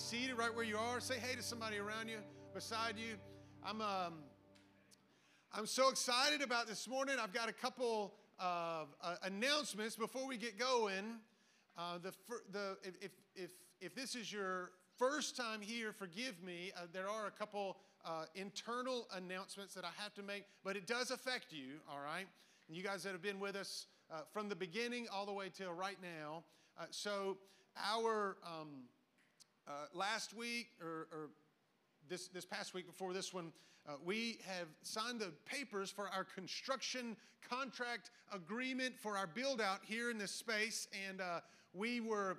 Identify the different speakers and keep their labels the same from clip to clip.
Speaker 1: seated right where you are. Say hey to somebody around you, beside you. I'm, um, I'm so excited about this morning. I've got a couple of uh, announcements before we get going. Uh, the, the, if, if, if this is your first time here, forgive me. Uh, there are a couple uh, internal announcements that I have to make, but it does affect you, all right? And you guys that have been with us uh, from the beginning all the way till right now. Uh, so, our um, uh, last week or, or, this, this past week before this one, uh, we have signed the papers for our construction contract agreement for our build out here in this space. And uh, we were,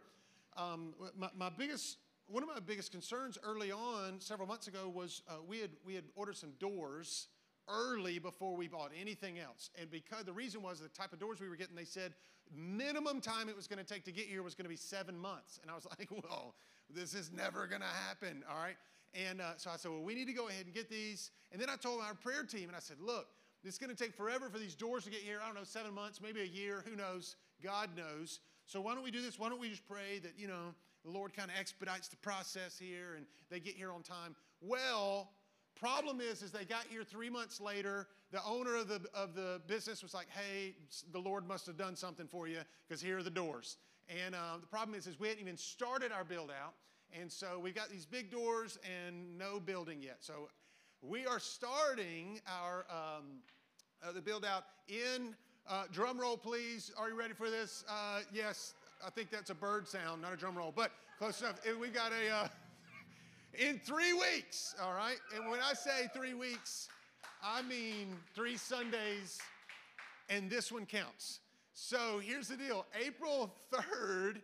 Speaker 1: um, my, my, biggest, one of my biggest concerns early on, several months ago, was uh, we, had, we had ordered some doors early before we bought anything else. And because the reason was the type of doors we were getting, they said minimum time it was going to take to get here was going to be seven months. And I was like, well, this is never going to happen. All right. And uh, so I said, well, we need to go ahead and get these. And then I told our prayer team, and I said, look, it's going to take forever for these doors to get here. I don't know, seven months, maybe a year. Who knows? God knows. So why don't we do this? Why don't we just pray that, you know, the Lord kind of expedites the process here and they get here on time? Well, Problem is, is they got here three months later. The owner of the, of the business was like, hey, the Lord must have done something for you because here are the doors. And uh, the problem is, is we hadn't even started our build out. And so we've got these big doors and no building yet. So we are starting our um, uh, the build out in uh, drum roll, please. Are you ready for this? Uh, yes, I think that's a bird sound, not a drum roll, but close enough. We've got a uh, in three weeks, all right? And when I say three weeks, I mean three Sundays, and this one counts. So here's the deal April 3rd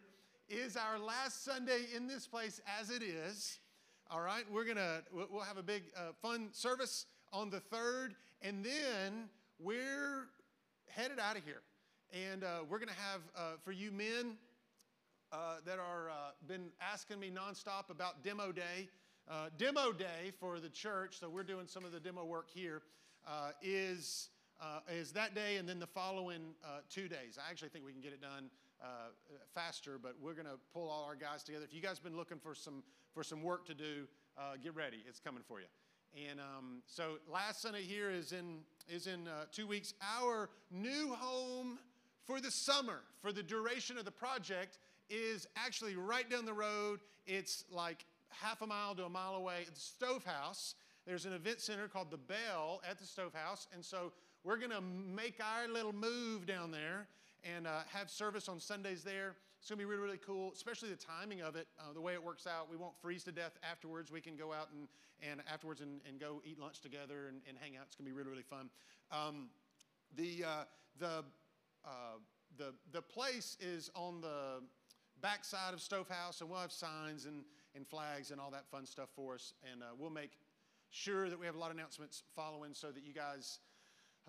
Speaker 1: is our last Sunday in this place as it is. All right, we're gonna, we'll have a big uh, fun service on the 3rd, and then we're headed out of here. And uh, we're gonna have, uh, for you men, uh, that are uh, been asking me nonstop about demo day. Uh, demo day for the church, so we're doing some of the demo work here. Is uh, is that day and then the following uh, two days. I actually think we can get it done faster, but we're going to pull all our guys together. If you guys have been looking for some for some work to do, get ready. It's coming for you. And um, so last Sunday here is in is in two weeks. Our new home for the summer, for the duration of the project, is actually right down the road. It's like half a mile to a mile away at the Stove House. There's an event center called the Bell at the Stove House. And so we're going to make our little move down there and uh, have service on Sundays there. It's going to be really, really cool, especially the timing of it, uh, the way it works out. We won't freeze to death afterwards. We can go out and, and afterwards and, and go eat lunch together and, and hang out. It's going to be really, really fun. Um, the, uh, the, uh, the, the place is on the backside of Stove House, and we'll have signs and, and flags and all that fun stuff for us. And uh, we'll make sure that we have a lot of announcements following so that you guys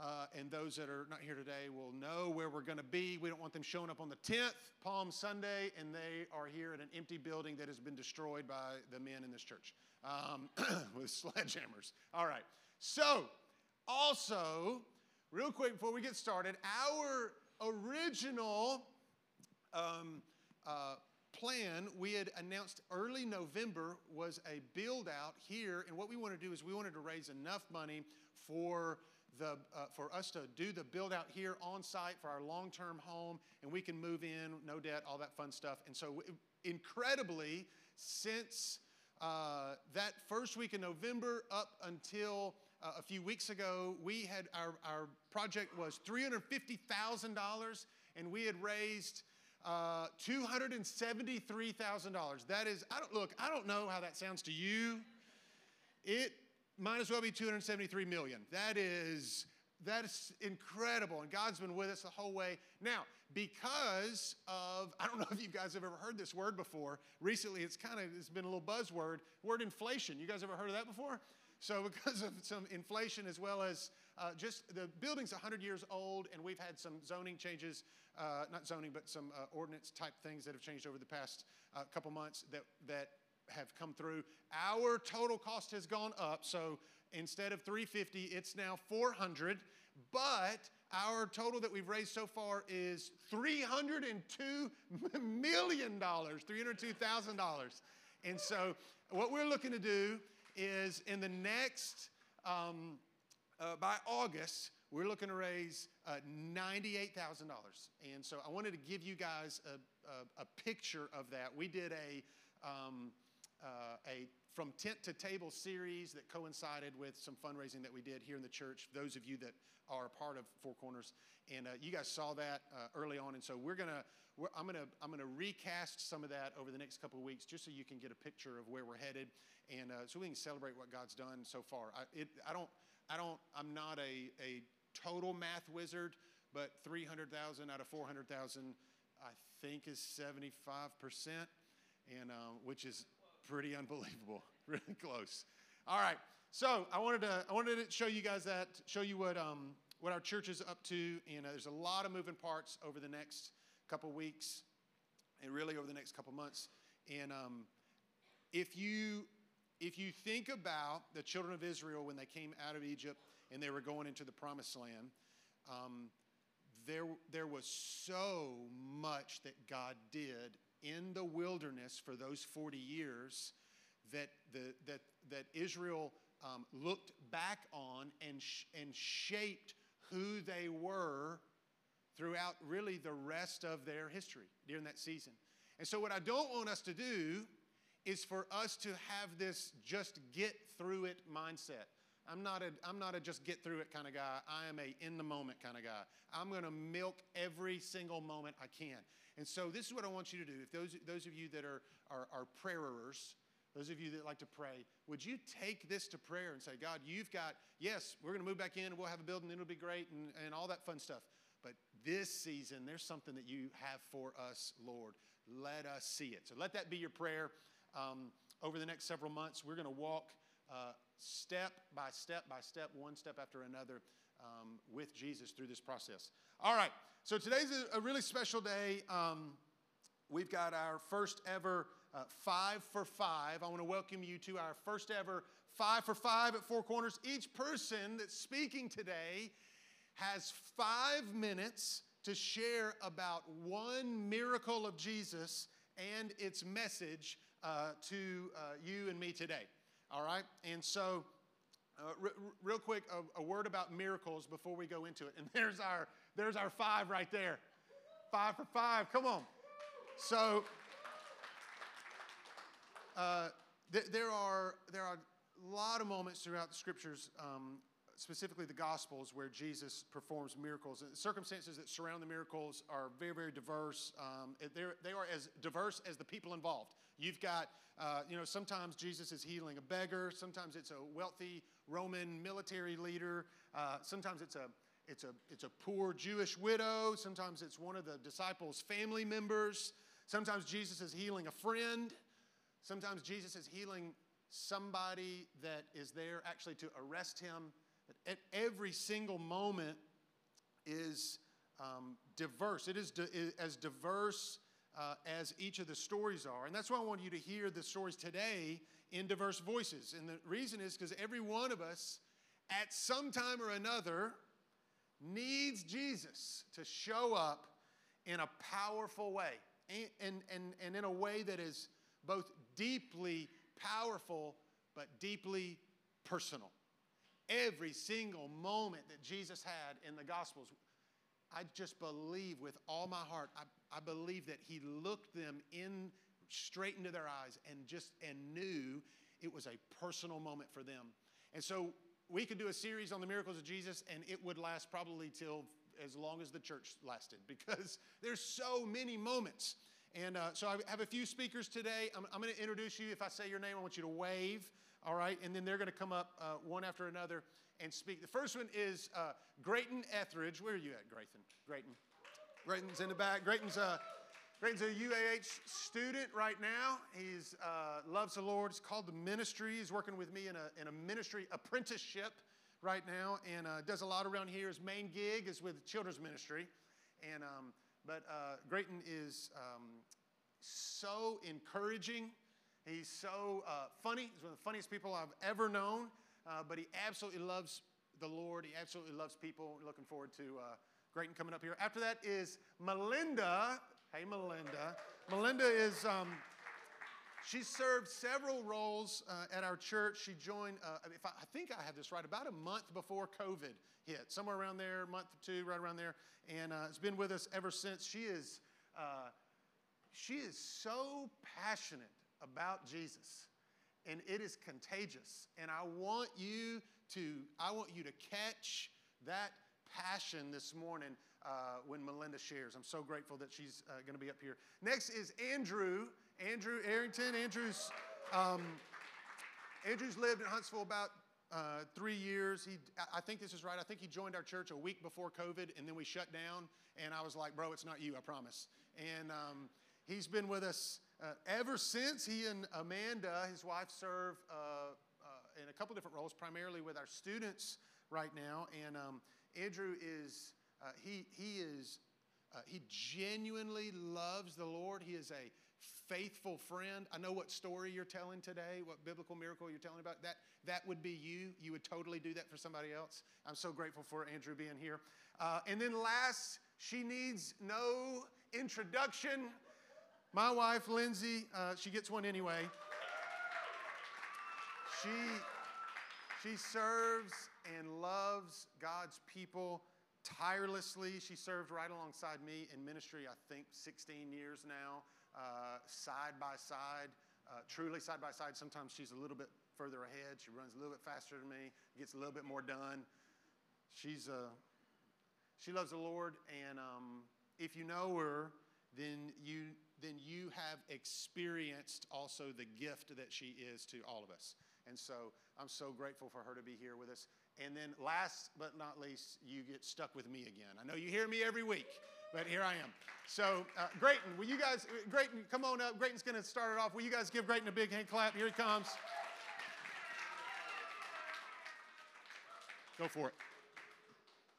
Speaker 1: uh, and those that are not here today will know where we're going to be. We don't want them showing up on the 10th, Palm Sunday, and they are here in an empty building that has been destroyed by the men in this church um, with sledgehammers. All right. So, also, real quick before we get started, our original um, uh, plan we had announced early November was a build out here. And what we want to do is we wanted to raise enough money for the, uh, for us to do the build out here on site for our long term home, and we can move in, no debt, all that fun stuff. And so, incredibly, since uh, that first week in November up until uh, a few weeks ago, we had our, our project was $350,000, and we had raised uh, $273,000. That is, I don't, look, I don't know how that sounds to you. It might as well be 273 million. That is, that is incredible. And God's been with us the whole way. Now, because of, I don't know if you guys have ever heard this word before. Recently, it's kind of, it's been a little buzzword, word inflation. You guys ever heard of that before? So, because of some inflation as well as uh, just the building's 100 years old, and we've had some zoning changes, uh, not zoning, but some uh, ordinance type things that have changed over the past uh, couple months that, that have come through. Our total cost has gone up. So, instead of 350, it's now 400. But our total that we've raised so far is $302 million, $302,000. And so, what we're looking to do is in the next, um, uh, by August, we're looking to raise uh, $98,000. And so I wanted to give you guys a, a, a picture of that. We did a, um, uh, a from tent to table series that coincided with some fundraising that we did here in the church. Those of you that are a part of Four Corners, and uh, you guys saw that uh, early on. And so we're gonna, we're, I'm gonna, I'm gonna recast some of that over the next couple of weeks, just so you can get a picture of where we're headed, and uh, so we can celebrate what God's done so far. I, it, I don't, I don't, I'm not a, a total math wizard, but 300,000 out of 400,000, I think, is 75%, and um, which is pretty unbelievable, really close. All right, so I wanted to I wanted to show you guys that, show you what um, what our church is up to, and uh, there's a lot of moving parts over the next couple weeks, and really over the next couple months. And um, if you if you think about the children of Israel when they came out of Egypt and they were going into the promised land, um, there, there was so much that God did in the wilderness for those 40 years that, the, that, that Israel um, looked back on and, sh- and shaped who they were throughout really the rest of their history during that season. And so, what I don't want us to do is for us to have this just get through it mindset. I'm not a, I'm not a just get through it kind of guy. I am a in the moment kind of guy. I'm going to milk every single moment I can. And so this is what I want you to do. If those, those of you that are, are, are prayerers, those of you that like to pray, would you take this to prayer and say, God, you've got, yes, we're going to move back in and we'll have a building and it'll be great and, and all that fun stuff. But this season, there's something that you have for us, Lord. Let us see it. So let that be your prayer. Um, over the next several months, we're going to walk uh, step by step by step, one step after another, um, with Jesus through this process. All right, so today's a, really special day. Um, we've got our first ever uh, five for five. I want to welcome you to our first ever five for five at Four Corners. Each person that's speaking today has five minutes to share about one miracle of Jesus and its message uh, to uh, you and me today. All right? And so, uh, r- real quick, a, a, word about miracles before we go into it. And there's our, there's our five right there. Five for five. Come on. So, uh, th- there, are, there are a lot of moments throughout the scriptures, um, specifically the Gospels, where Jesus performs miracles. And the circumstances that surround the miracles are very, very diverse. Um, they are as diverse as the people involved. You've got, uh, you know, sometimes Jesus is healing a beggar, sometimes it's a wealthy Roman military leader, uh, sometimes it's a it's a, it's a poor Jewish widow. Sometimes it's one of the disciples' family members. Sometimes Jesus is healing a friend. Sometimes Jesus is healing somebody that is there actually to arrest him. At every single moment is um, diverse. It is, as diverse uh, as each of the stories are. And that's why I want you to hear the stories today in diverse voices. And the reason is because every one of us, at some time or another, needs Jesus to show up in a powerful way and, and, and, and in a way that is both deeply powerful but deeply personal. Every single moment that Jesus had in the Gospels, I just believe with all my heart, I, I believe that he looked them in straight into their eyes and just and knew it was a personal moment for them. And so we could do a series on the miracles of Jesus and it would last probably till as long as the church lasted because there's so many moments. And uh, so I have a few speakers today. I'm, I'm going to introduce you. If I say your name, I want you to wave, all right? And then they're going to come up uh, one after another and speak. The first one is uh, Grayton Etheridge. Where are you at, Grayton? Grayton. Grayton's in the back. Grayton's a, Grayton's a UAH student right now. He uh, loves the Lord. He's called the ministry. He's working with me in a, in a ministry apprenticeship right now and uh, does a lot around here. His main gig is with children's ministry. And, um, but uh, Grayton is um, so encouraging. He's so uh, funny. He's one of the funniest people I've ever known. Uh, but he absolutely loves the Lord. He absolutely loves people. Looking forward to uh, Grayton coming up here. After that is Melinda. Hey, Melinda. Melinda is, um, she served several roles uh, at our church. She joined, uh, if I, I, think I have this right, about a month before COVID hit, somewhere around there, month or two, right around there, and uh, has been with us ever since. She is, uh, she is so passionate about Jesus, and it is contagious. And I want you to, I want you to catch that passion this morning uh, when Melinda shares. I'm so grateful that she's uh, going to be up here. Next is Andrew. Andrew Arrington. Andrew's, um, Andrew's lived in Huntsville about uh, three years. He, I think this is right. I think he joined our church a week before COVID, and then we shut down. And I was like, bro, it's not you, I promise. And um, he's been with us uh, ever since. He and Amanda, his wife, serve uh, uh, in a couple different roles, primarily with our students right now. And um, Andrew is uh, he, he is, uh, he genuinely loves the Lord. He is a faithful friend. I know what story you're telling today, what biblical miracle you're telling about. That, that would be you. You would totally do that for somebody else. I'm so grateful for Andrew being here. Uh, and then last, she needs no introduction. My wife, Lindsay, uh, she gets one anyway. She, she serves and loves God's people tirelessly. She served right alongside me in ministry, I think 16 years now, uh, side by side, uh, truly side by side. Sometimes she's a little bit further ahead. She runs a little bit faster than me, gets a little bit more done. She's uh, she loves the Lord, and um, if you know her, then you then you have experienced also the gift that she is to all of us. And so I'm so grateful for her to be here with us. And then last but not least, you get stuck with me again. I know you hear me every week, but here I am. So, uh, Grayton, will you guys, Grayton, come on up. Grayton's going to start it off. Will you guys give Grayton a big hand clap? Here he comes. Go for it.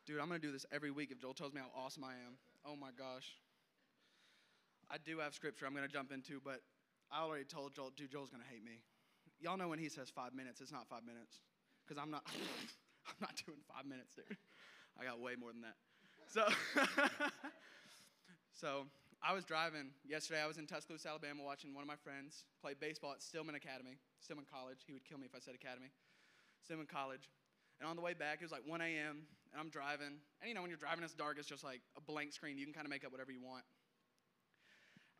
Speaker 2: Dude, I'm going to do this every week if Joel tells me how awesome I am. Oh my gosh. I do have scripture I'm going to jump into, but I already told Joel, dude, Joel's going to hate me. Y'all know when he says five minutes, it's not five minutes because I'm not. I'm not doing five minutes, dude. I got way more than that. So, so I was driving yesterday. I was in Tuscaloosa, Alabama, watching one of my friends play baseball at Stillman Academy, Stillman College. He would kill me if I said Academy. Stillman College. And on the way back, it was like 1 a.m. and I'm driving. And you know, when you're driving, it's dark. It's just like a blank screen. You can kind of make up whatever you want.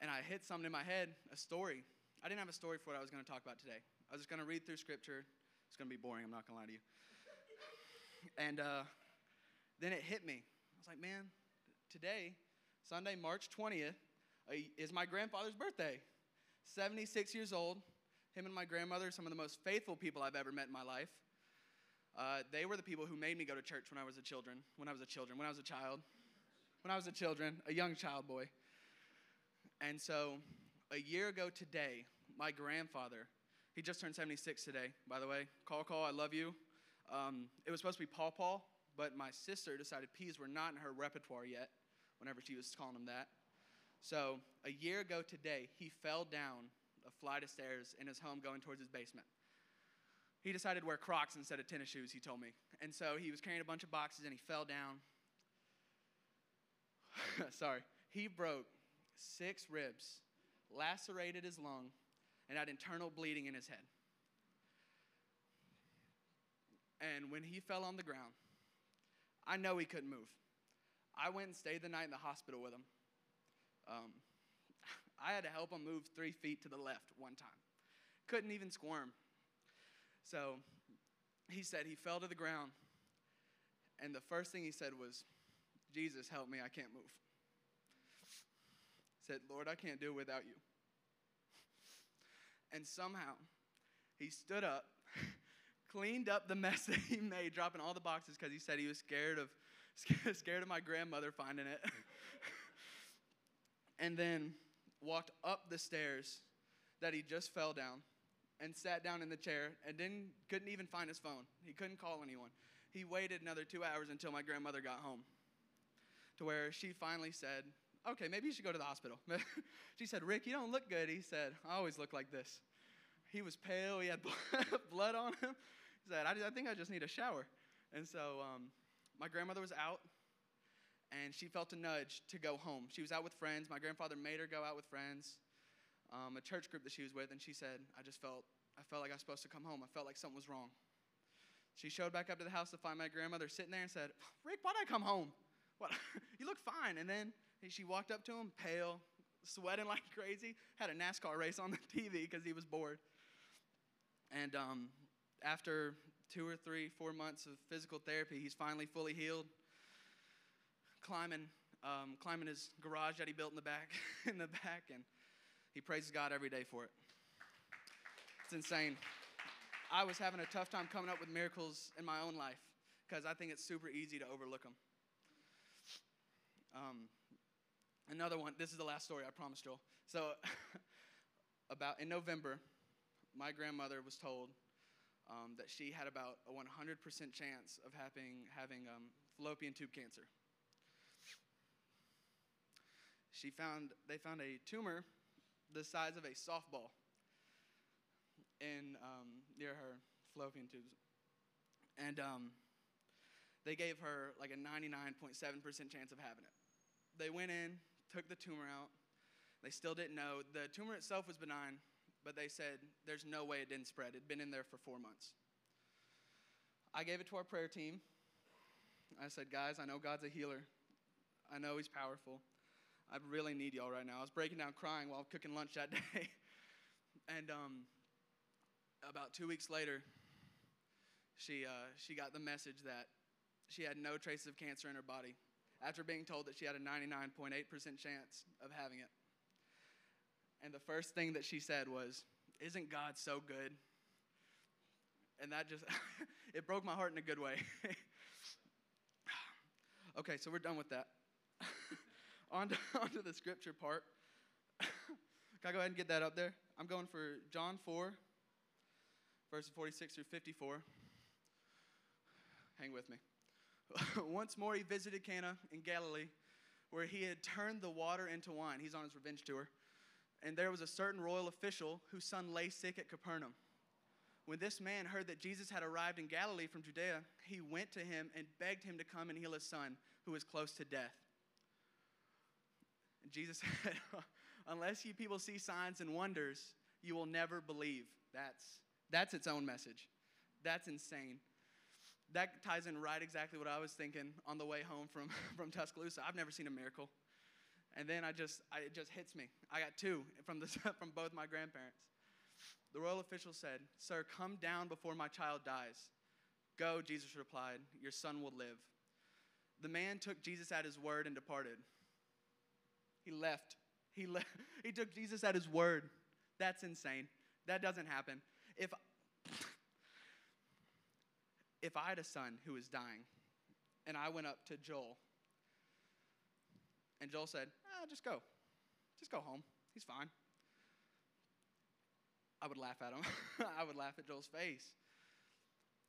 Speaker 2: And I hit something in my head, a story. I didn't have a story for what I was going to talk about today. I was just going to read through scripture. It's going to be boring. I'm not going to lie to you. And uh, then it hit me. I was like, man, today, Sunday, March 20th, uh, is my grandfather's birthday. 76 years old. Him and my grandmother, some of the most faithful people I've ever met in my life. Uh, they were the people who made me go to church when I was a children, when I was a children, when I was a child, when I was a children, a young child boy. And so, a year ago today, my grandfather, he just turned 76 today, by the way. Call, call, I love you. Um, it was supposed to be Paul Paul, but my sister decided peas were not in her repertoire yet, whenever she was calling him that. So a year ago today, he fell down a flight of stairs in his home going towards his basement. He decided to wear Crocs instead of tennis shoes, he told me. And so he was carrying a bunch of boxes and he fell down. Sorry. He broke six ribs, lacerated his lung, and had internal bleeding in his head. And when he fell on the ground, I know he couldn't move. I went and stayed the night in the hospital with him. Um, I had to help him move three feet to the left one time. Couldn't even squirm. So he said he fell to the ground, and the first thing he said was, Jesus, help me, I can't move. Said, Lord, I can't do it without you. And somehow he stood up cleaned up the mess that he made, dropping all the boxes because he said he was scared of scared of my grandmother finding it. and then walked up the stairs that he just fell down and sat down in the chair and then couldn't even find his phone. He couldn't call anyone. He waited another two hours until my grandmother got home. To where she finally said, Okay, maybe you should go to the hospital. she said, Rick, you don't look good. He said, I always look like this. He was pale, he had blood on him He said, I, I think I just need a shower. And so um, my grandmother was out, and she felt a nudge to go home. She was out with friends. My grandfather made her go out with friends. um, a church group that she was with, and she said, I just felt, I felt like I was supposed to come home. I felt like something was wrong. She showed back up to the house to find my grandmother sitting there and said, Rick, why'd I come home? What? you look fine. And then she walked up to him, pale, sweating like crazy, had a NASCAR race on the TV because he was bored. And um, after two or three, four months of physical therapy, he's finally fully healed. Climbing, um, climbing his garage that he built in the back, in the back, and he praises God every day for it. It's insane. I was having a tough time coming up with miracles in my own life because I think it's super easy to overlook them. Um, another one. This is the last story. I promise, Joel. So, about in November, my grandmother was told um, that she had about a 100% chance of having having um, fallopian tube cancer. She found they found a tumor the size of a softball in um, near her fallopian tubes, and um, they gave her like a 99.7% chance of having it. They went in, took the tumor out. They still didn't know. The tumor itself was benign, but they said there's no way it didn't spread. It'd been in there for four months. I gave it to our prayer team. I said, guys, I know God's a healer. I know He's powerful. I really need y'all right now. I was breaking down crying while cooking lunch that day. and um, about two weeks later, she, uh, she got the message that she had no traces of cancer in her body after being told that she had a 99.8% chance of having it. And the first thing that she said was, Isn't God so good? And that just, it broke my heart in a good way. okay, so we're done with that. on, to, on to the scripture part. Can I go ahead and get that up there? I'm going for John 4, verses 46 through 54. Hang with me. Once more, he visited Cana in Galilee, where he had turned the water into wine. He's on his revenge tour. And there was a certain royal official whose son lay sick at Capernaum. When this man heard that Jesus had arrived in Galilee from Judea, he went to him and begged him to come and heal his son, who was close to death. And Jesus said, Unless you people see signs and wonders, you will never believe. That's, that's its own message. That's insane that ties in right exactly what I was thinking on the way home from, from Tuscaloosa. I've never seen a miracle. And then I just, I, it just hits me. I got two from, the, from both my grandparents. The royal official said, Sir, come down before my child dies. Go, Jesus replied, Your son will live. The man took Jesus at his word and departed. He left. He, left. he took Jesus at his word. That's insane. That doesn't happen. If if I had a son who was dying and I went up to Joel and Joel said, ah, just go. Just go home. He's fine. I would laugh at him. I would laugh at Joel's face.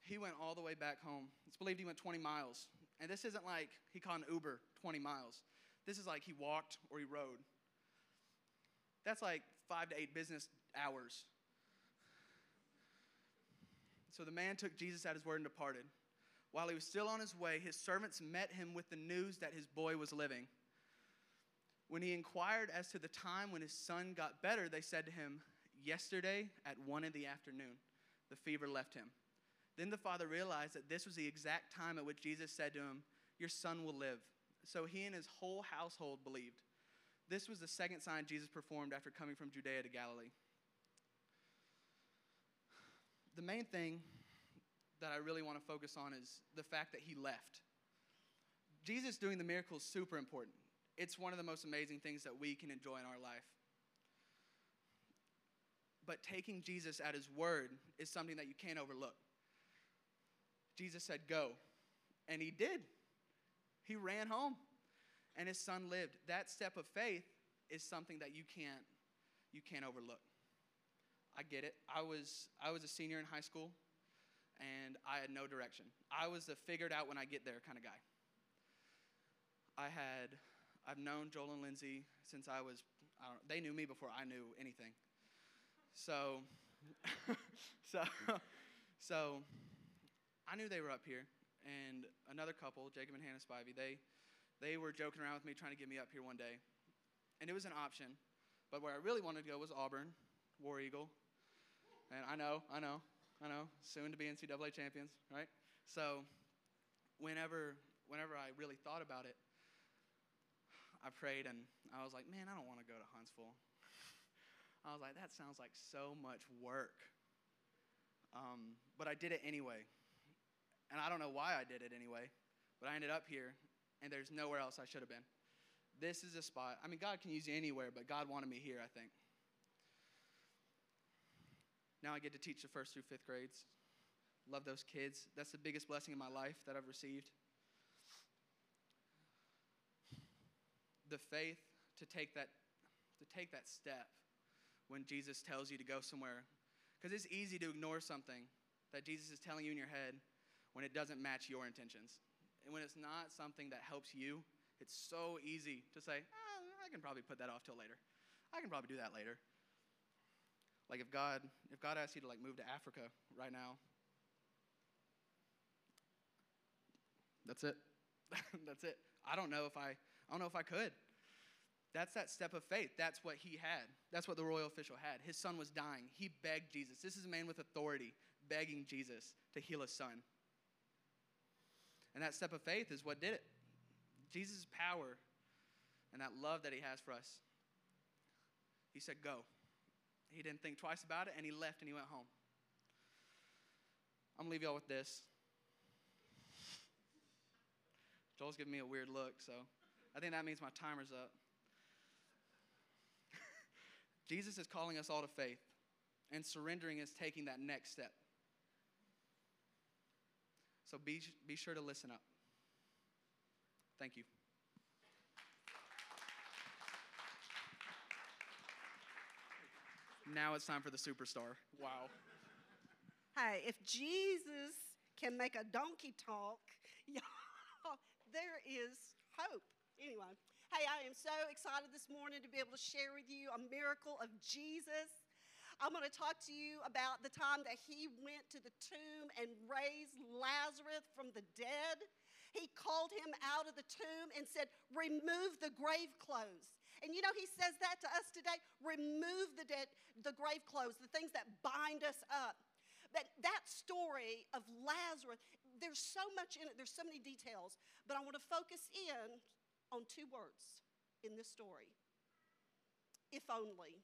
Speaker 2: He went all the way back home. It's believed he went 20 miles. And this isn't like he called an Uber 20 miles. This is like he walked or he rode. That's like five to eight business hours so the man took Jesus at his word and departed. While he was still on his way, his servants met him with the news that his boy was living. When he inquired as to the time when his son got better, they said to him, Yesterday at one in the afternoon, the fever left him. Then the father realized that this was the exact time at which Jesus said to him, Your son will live. So he and his whole household believed. This was the second sign Jesus performed after coming from Judea to Galilee the main thing that I really want to focus on is the fact that he left. Jesus doing the miracle is super important. It's one of the most amazing things that we can enjoy in our life. But taking Jesus at his word is something that you can't overlook. Jesus said, Go. And he did. He ran home and his son lived. That step of faith is something that you can't, you can't overlook. I get it. I was, I was a senior in high school and I had no direction. I was a figured out when I get there kind of guy. I had, I've known Joel and Lindsay since I was, I they knew me before I knew anything. So, so, so I knew they were up here. And another couple, Jacob and Hannah Spivey, they, they were joking around with me trying to get me up here one day. And it was an option But where I really wanted to go was Auburn, War Eagle. And I know, I know, I know, soon to be NCAA champions, right? So whenever, whenever I really thought about it, I prayed and I was like, man, I don't want to go to Huntsville. I was like, that sounds like so much work. Um, but I did it anyway. And I don't know why I did it anyway, but I ended up here, and there's nowhere else I should have been. This is a spot. I mean, God can use you anywhere, but God wanted me here, I think. Now I get to teach the first through fifth grades. Love those kids. That's the biggest blessing in my life that I've received. The faith to take that to take that step when Jesus tells you to go somewhere. Because it's easy to ignore something that Jesus is telling you in your head when it doesn't match your intentions. And when it's not something that helps you, it's so easy to say, ah, I can probably put that off till later. I can probably do that later. Like if God, if God asks you to like move to Africa right now, that's it. that's it. I don't know if I, I don't know if I could. That's that step of faith. That's what he had. That's what the royal official had. His son was dying. He begged Jesus. This is a man with authority begging Jesus to heal his son. And that step of faith is what did it. Jesus' power and that love that he has for us. He said, Go. He didn't think twice about it, and he left and he went home. I'm gonna leave y'all with this. Joel's giving me a weird look, so I think that means my timer's up. Jesus is calling us all to faith, and surrendering is taking that next step. So be, be sure to listen up. Thank you. Now it's time for the superstar. Wow.
Speaker 3: Hey, if Jesus can make a donkey talk, y'all, there is hope. Anyway, hey, I am so excited this morning to be able to share with you a miracle of Jesus. I'm going to talk to you about the time that he went to the tomb and raised Lazarus from the dead. He called him out of the tomb and said, Remove the grave clothes. And you know, he says that to us today remove the, dead, the grave clothes, the things that bind us up. But that story of Lazarus, there's so much in it, there's so many details, but I want to focus in on two words in this story if only.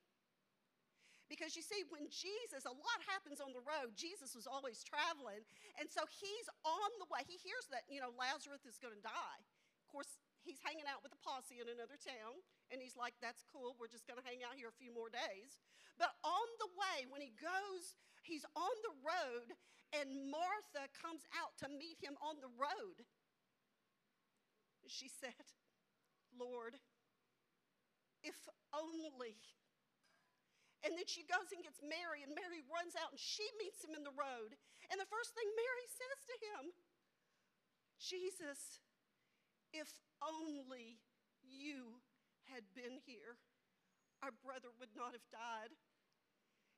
Speaker 3: Because you see, when Jesus, a lot happens on the road. Jesus was always traveling. And so he's on the way. He hears that, you know, Lazarus is going to die. Of course, he's hanging out with a posse in another town. And he's like, that's cool. We're just going to hang out here a few more days. But on the way, when he goes, he's on the road, and Martha comes out to meet him on the road. She said, Lord, if only and then she goes and gets Mary, and Mary runs out and she meets him in the road. And the first thing Mary says to him, Jesus, if only you had been here, our brother would not have died.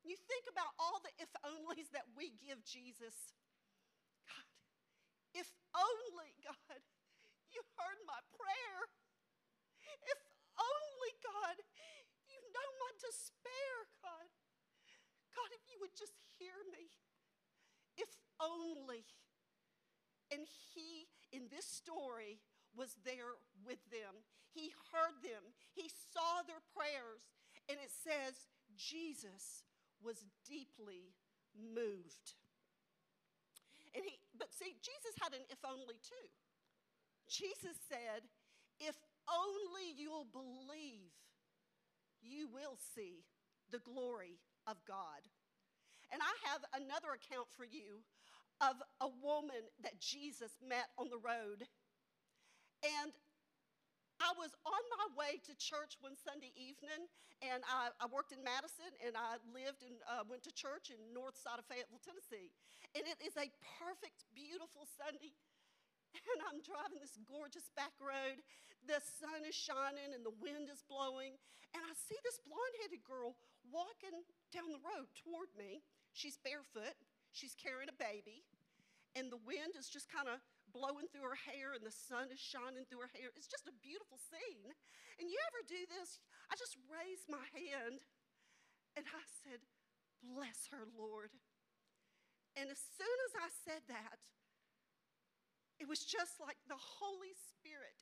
Speaker 3: You think about all the if onlys that we give Jesus. God, if only, God, you heard my prayer. If only, God, you know my despair, God. God, if you would just hear me. If only. And he, in this story, was there with them. He heard them, he saw their prayers. And it says, Jesus was deeply moved. And he, but see, Jesus had an if only too. Jesus said, if only you'll believe you will see the glory of God. And I have another account for you of a woman that Jesus met on the road. And I was on my way to church one Sunday evening, and I, I worked in Madison, and I lived and uh, went to church in north side of Fayetteville, Tennessee. And it is a perfect, beautiful Sunday. And I'm driving this gorgeous back road, the sun is shining and the wind is blowing. And I see this blonde headed girl walking down the road toward me. She's barefoot, she's carrying a baby, and the wind is just kind of blowing through her hair and the sun is shining through her hair. It's just a beautiful scene. And you ever do this? I just raised my hand and I said, Bless her, Lord. And as soon as I said that, it was just like the Holy Spirit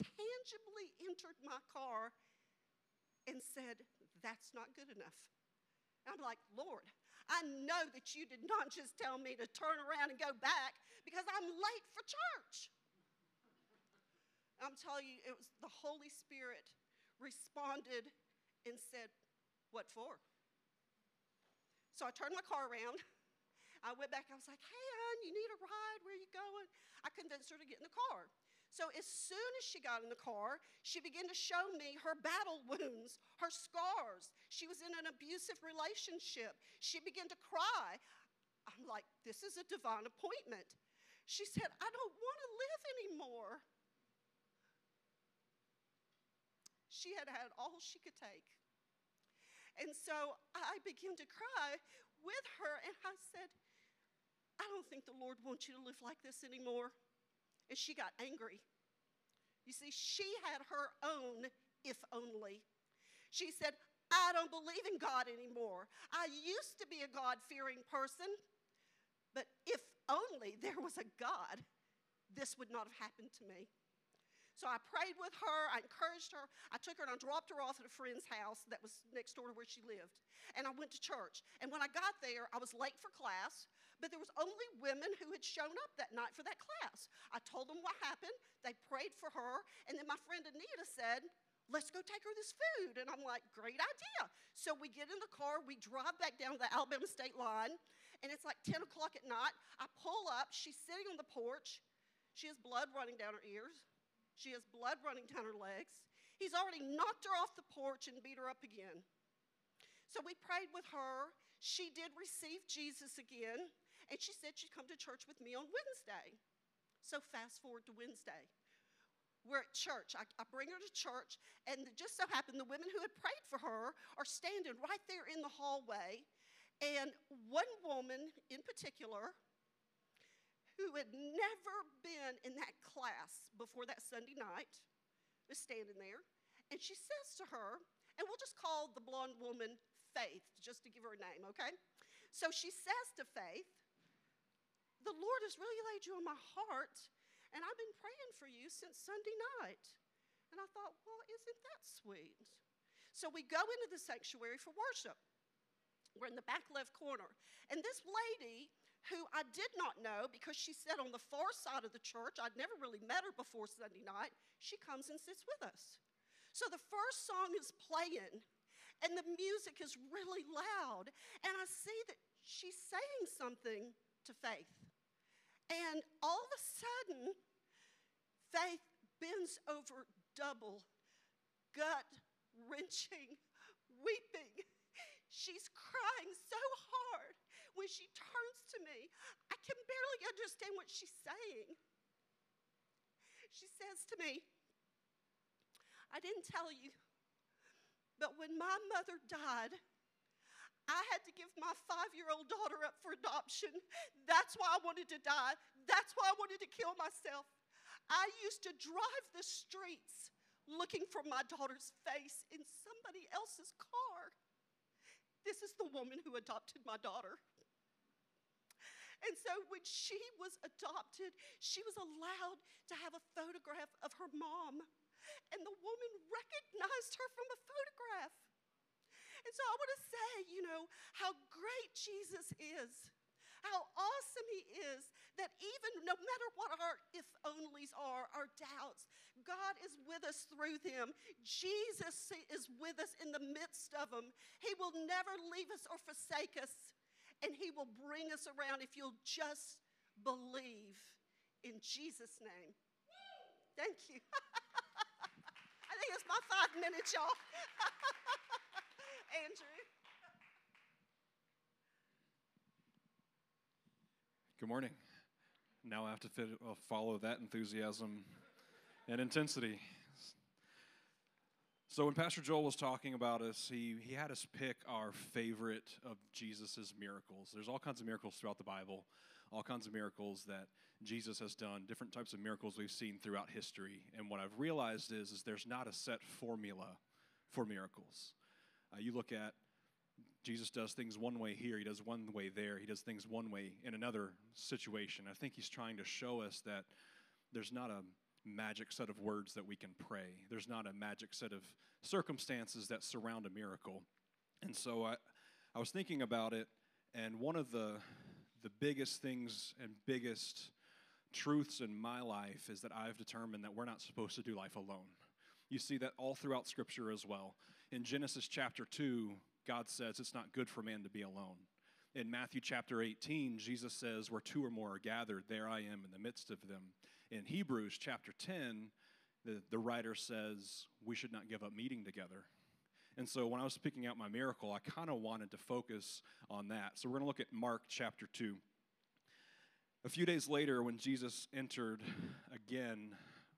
Speaker 3: tangibly entered my car and said, That's not good enough. I'm like, Lord, I know that you did not just tell me to turn around and go back because I'm late for church. I'm telling you, it was the Holy Spirit responded and said, What for? So I turned my car around. I went back. I was like, Hey, hon, you need a ride? Where are you going? I convinced her to get in the car. So as soon as she got in the car, she began to show me her battle wounds, her scars. She was in an abusive relationship. She began to cry. I'm like, this is a divine appointment. She said, I don't want to live anymore. She had had all she could take. And so I began to cry with her, and I said, I don't think the Lord wants you to live like this anymore and she got angry. You see, she had her own if only. She said, I don't believe in God anymore. I used to be a God fearing person, but if only there was a God, this would not have happened to me. So I prayed with her, I encouraged her. I took her and I dropped her off at a friend's house that was next door to where she lived. And I went to church. And when I got there, I was late for class, but there was only women who had shown up that night for that class. I told them what happened. They prayed for her. And then my friend Anita said, let's go take her this food. And I'm like, great idea. So we get in the car, we drive back down the Alabama state line, and it's like 10 o'clock at night. I pull up, she's sitting on the porch. She has blood running down her ears. She has blood running down her legs. He's already knocked her off the porch and beat her up again. So we prayed with her. She did receive Jesus again, and she said she'd come to church with me on Wednesday. So fast forward to Wednesday. We're at church. I, I, bring her to church, and just so happened the women who had prayed for her are standing right there in the hallway. And one woman in particular who had never been in that class before that Sunday night was standing there. And she says to her, and we'll just call the blonde woman Faith, just to give her a name, okay? So she says to Faith, The Lord has really laid you on my heart, and I've been praying for you since Sunday night. And I thought, well, isn't that sweet? So we go into the sanctuary for worship. We're in the back left corner. And this lady who I did not know because she sat on the far side of the church. I'd never really met her before Sunday night. She comes and sits with us. So the first song is playing, and the music is really loud. And I see that she's saying something to Faith. And all of a sudden, Faith bends over double, gut wrenching, weeping. She's crying so hard when she turns to me, I can barely understand what she's saying. She says to me, I didn't tell you, but when my mother died, I had to give my five year old daughter up for adoption. That's why I wanted to die. That's why I wanted to kill myself. I used to drive the streets looking for my daughter's face in somebody else's car. This is the woman who adopted my daughter. And so when she was adopted, she was allowed to have a photograph of her mom. And the woman recognized her from a photograph. And so I want to say, you know, how great Jesus is, how awesome he is, that even no matter what our if onlys are, our doubts, God is with us through them. Jesus is with us in the midst of them. He will never leave us or forsake us and He will bring us around if you'll just believe in Jesus' name. Thank you. I think it's my five minutes, y'all. Andrew.
Speaker 4: Good morning. Now I have to uh, follow that enthusiasm and intensity. So when Pastor Joel was talking about us, he, he had us pick our favorite of Jesus' miracles. There's all kinds of miracles throughout the Bible, all kinds of miracles that Jesus has done, different types of miracles we've seen throughout history. And what I've realized is, is there's not a set formula for miracles. Uh, you look at Jesus does things one way here, he does one way there, he does things one way in another situation. I think he's trying to show us that there's not a magic set of words that we can pray. There's not a magic set of circumstances that surround a miracle. And so I, I was thinking about it, and one of the, the biggest things and biggest truths in my life is that I've determined that we're not supposed to do life alone. You see that all throughout Scripture as well. In Genesis chapter 2, God says it's not good for man to be alone. In Matthew chapter 18, Jesus says, Where two or more are gathered, there I am in the midst of them in Hebrews chapter 10, the, the writer says we should not give up meeting together. And so when I was picking out my miracle, I kind of wanted to focus on that. So we're going to look at Mark chapter 2. A few days later, when Jesus entered again,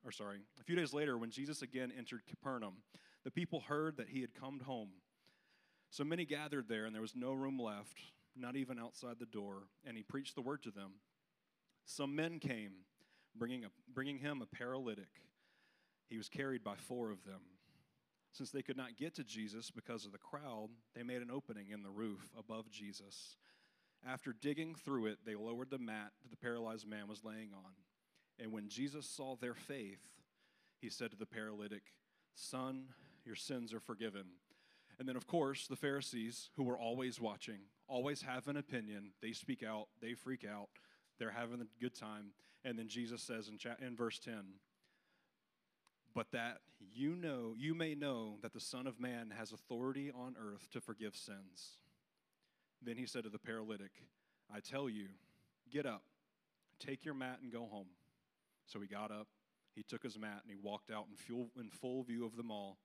Speaker 4: or sorry, a few days later, when Jesus again entered Capernaum, the people heard that he had come home. So many gathered there, and there was no room left, not even outside the door, and he preached the word to them. Some men came bringing, a, bringing him a paralytic. He was carried by four of them. Since they could not get to Jesus because of the crowd, they made an opening in the roof above Jesus. After digging through it, they lowered the mat that the paralyzed man was laying on. And when Jesus saw their faith, he said to the paralytic, Son, your sins are forgiven. And then, of course, the Pharisees, who were always watching, always have an opinion. They speak out, they freak out, they're having a good time. And then Jesus says in, cha- in verse 10, but that you know, you may know that the Son of Man has authority on earth to forgive sins. Then he said to the paralytic, I tell you, get up, take your mat, and go home. So he got up, he took his mat, and he walked out in full, in full view of them all.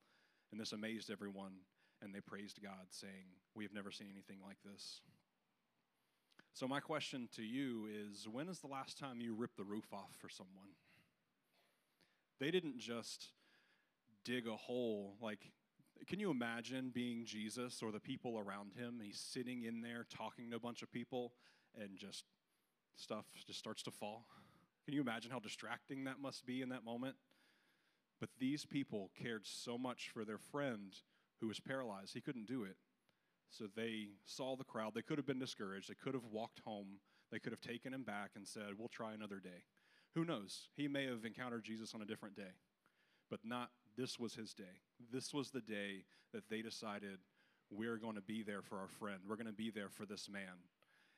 Speaker 4: And this amazed everyone, and they praised God, saying, We have never seen anything like this. So, my question to you is when is the last time you ripped the roof off for someone? They didn't just dig a hole. Like, can you imagine being Jesus or the people around him? He's sitting in there talking to a bunch of people and just stuff just starts to fall. Can you imagine how distracting that must be in that moment? But these people cared so much for their friend who was paralyzed, he couldn't do it. So they saw the crowd. They could have been discouraged. They could have walked home. They could have taken him back and said, We'll try another day. Who knows? He may have encountered Jesus on a different day, but not this was his day. This was the day that they decided we're going to be there for our friend. We're going to be there for this man.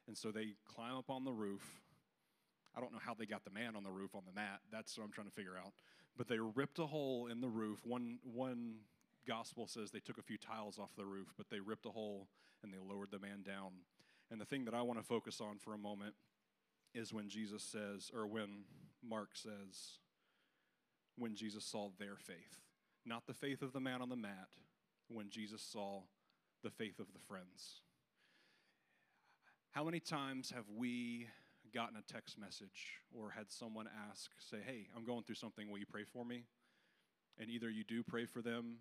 Speaker 4: And so they climb up on the roof. I don't know how they got the man on the roof on the mat. That's what I'm trying to figure out. But they ripped a hole in the roof. One, one gospel says they took a few tiles off the roof, but they ripped a hole and they lowered the man down. And the thing that I want to focus on for a moment is when Jesus says, or when Mark says, when Jesus saw their faith. Not the faith of the man on the mat, when Jesus saw the faith of the friends. How many times have we gotten a text message or had someone ask, say, Hey, I'm going through something, will you pray for me? And either you do pray for them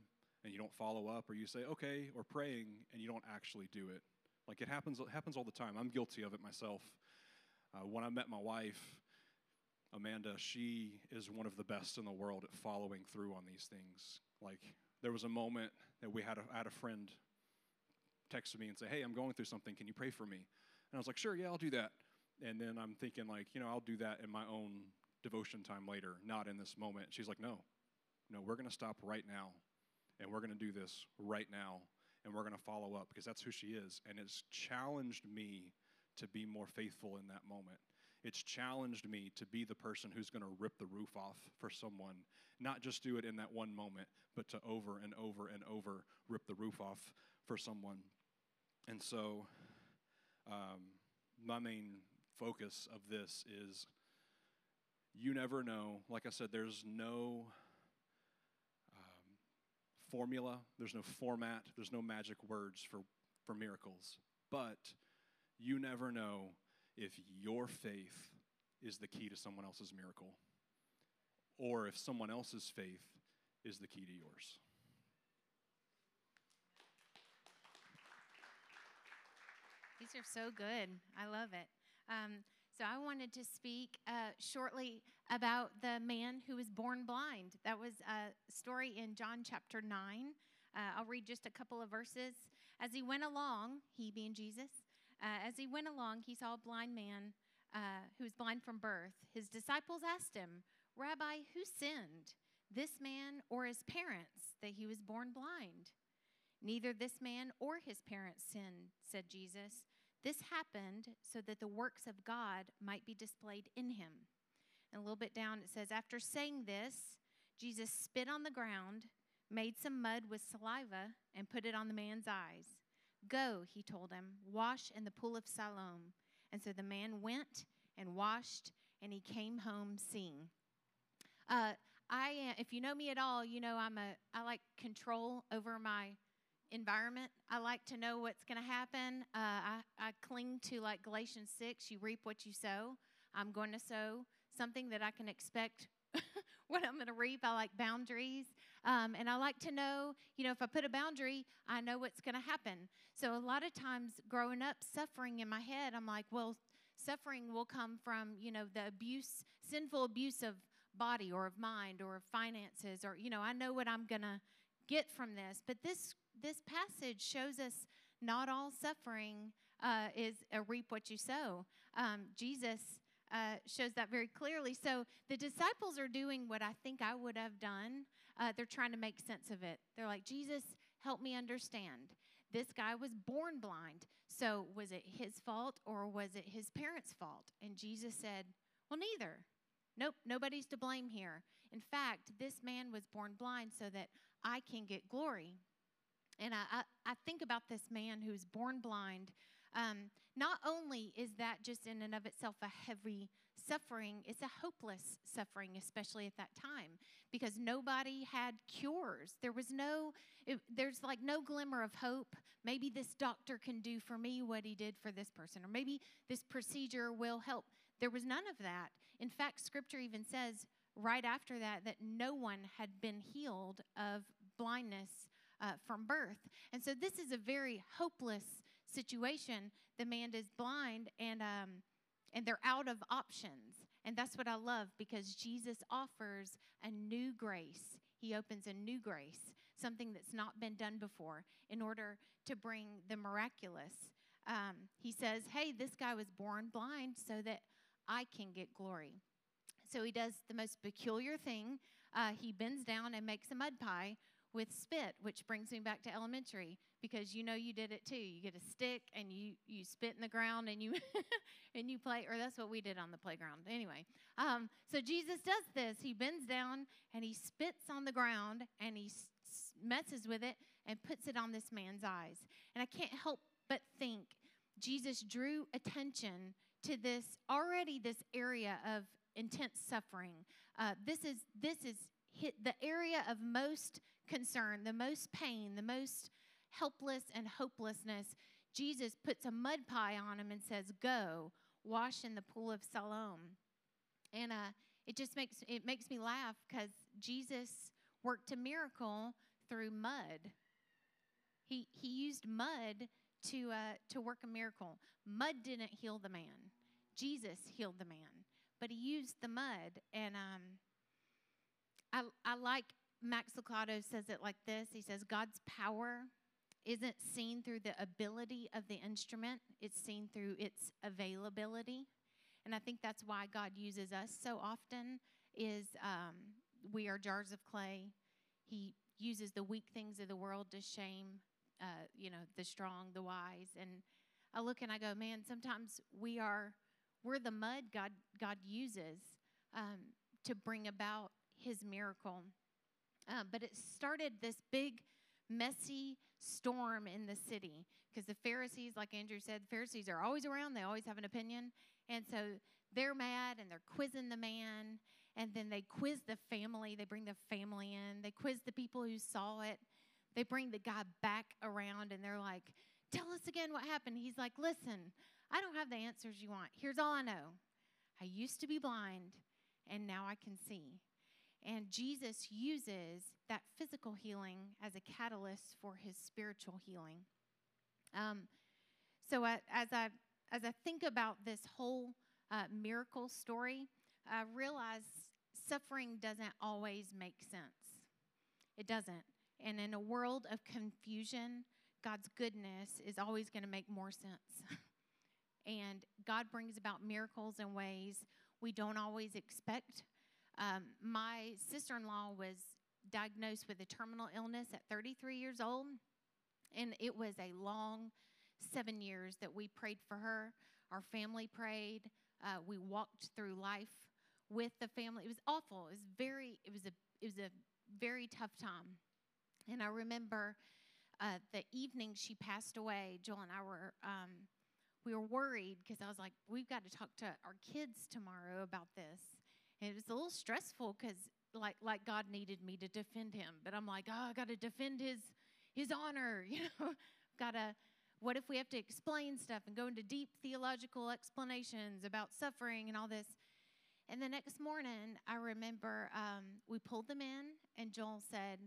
Speaker 4: and you don't follow up, or you say, okay, or praying, and you don't actually do it. Like it happens, it happens all the time. I'm guilty of it myself. Uh, when I met my wife, Amanda, she is one of the best in the world at following through on these things. Like there was a moment that we had a, I had a friend text me and say, "Hey, I'm going through something. Can you pray for me?" And I was like, "Sure, yeah, I'll do that." And then I'm thinking like, you know, I'll do that in my own devotion time later, not in this moment. She's like, "No, no, we're going to stop right now and we're going to do this right now, and we're going to follow up because that's who she is. And it's challenged me to be more faithful in that moment. It's challenged me to be the person who's going to rip the roof off for someone, not just do it in that one moment, but to over and over and over rip the roof off for someone. And so, um, my main focus of this is you never know. Like I said, there's no formula, there's no format, there's no magic words for, for miracles. But you never know if your faith is the key to someone else's miracle or if someone else's faith is the key to yours.
Speaker 5: These are so good. I love it. Um, so I wanted to speak uh, shortly about the man who was born blind. That was a story in John chapter 9. Uh, I'll read just a couple of verses. As he went along, he being Jesus, uh, as he went along, he saw a blind man uh, who was blind from birth. His disciples asked him, Rabbi, who sinned, this man or his parents, that he was born blind? Neither this man or his parents sinned, said Jesus. This happened so that the works of God might be displayed in him. A little bit down it says, After saying this, Jesus spit on the ground, made some mud with saliva, and put it on the man's eyes. Go, he told him, wash in the pool of Siloam. And so the man went and washed, and he came home seeing. Uh, I, if you know me at all, you know I'm a I like control over my environment. I like to know what's going to happen. Uh, I, I cling to like Galatians 6 you reap what you sow. I'm going to sow something that I can expect what I'm going to reap. I like boundaries. Um, and I like to know, you know, if I put a boundary, I know what's going to happen. So a lot of times growing up, suffering in my head, I'm like, well, suffering will come from, you know, the abuse, sinful abuse of body or of mind or of finances or, you know, I know what I'm going to get from this. But this this passage shows us not all suffering uh, is a reap what you sow. Um, Jesus uh, shows that very clearly. So the disciples are doing what I think I would have done. Uh, they're trying to make sense of it. They're like, Jesus, help me understand. This guy was born blind. So was it his fault or was it his parents' fault? And Jesus said, Well, neither. Nope, nobody's to blame here. In fact, this man was born blind so that I can get glory. And I, I, I think about this man who's born blind. Um, not only is that just in and of itself a heavy suffering, it's a hopeless suffering, especially at that time, because nobody had cures. There was no, it, there's like no glimmer of hope. Maybe this doctor can do for me what he did for this person, or maybe this procedure will help. There was none of that. In fact, scripture even says right after that that no one had been healed of blindness uh, from birth. And so this is a very hopeless situation. The man is blind and um, and they're out of options. And that's what I love because Jesus offers a new grace. He opens a new grace, something that's not been done before, in order to bring the miraculous. Um, he says, Hey, this guy was born blind so that I can get glory. So he does the most peculiar thing. Uh, he bends down and makes a mud pie with spit, which brings me back to elementary because you know you did it too. You get a stick and you you spit in the ground and you and you play, or that's what we did on the playground. Anyway, um, so Jesus does this. He bends down and he spits on the ground and he s- messes with it and puts it on this man's eyes. And I can't help but think Jesus drew attention to this already this area of intense suffering. Uh, this is this is hit the area of most concern, the most pain, the most helpless and hopelessness, Jesus puts a mud pie on him and says, "Go wash in the pool of Siloam." And uh, it just makes it makes me laugh because Jesus worked a miracle through mud. He he used mud to uh, to work a miracle. Mud didn't heal the man. Jesus healed the man, but he used the mud. And um, I I like Max Lucado says it like this He says, God's power isn't seen through the ability of the instrument, it's seen through its availability. And I think that's why God uses us so often is um, we are jars of clay. He uses the weak things of the world to shame, uh, you know, the strong, the wise. And I look and I go, man, sometimes we are, we're the mud God, God uses um, to bring about his miracle. Uh, but it started this big, messy storm in the city because the Pharisees, like Andrew said, the Pharisees are always around. They always have an opinion. And so they're mad and they're quizzing the man. And then they quiz the family. They bring the family in. They quiz the people who saw it. They bring the guy back around and they're like, Tell us again what happened. He's like, Listen, I don't have the answers you want. Here's all I know I used to be blind and now I can see. And Jesus uses that physical healing as a catalyst for his spiritual healing. Um, so uh, as I as I think about this whole uh, miracle story, I realize suffering doesn't always make sense. It doesn't. And in a world of confusion, God's goodness is always going to make more sense. and God brings about miracles in ways we don't always expect. Um, my sister in law was diagnosed with a terminal illness at 33 years old, and it was a long seven years that we prayed for her. Our family prayed. Uh, we walked through life with the family. It was awful. It was very. It was a. It was a very tough time. And I remember uh, the evening she passed away. Joel and I were. Um, we were worried because I was like, we've got to talk to our kids tomorrow about this. And it was a little stressful because like like God needed me to defend him, but I'm like, oh, I got to defend his his honor, you know, got to. What if we have to explain stuff and go into deep theological explanations about suffering and all this? And the next morning, I remember um, we pulled them in, and Joel said,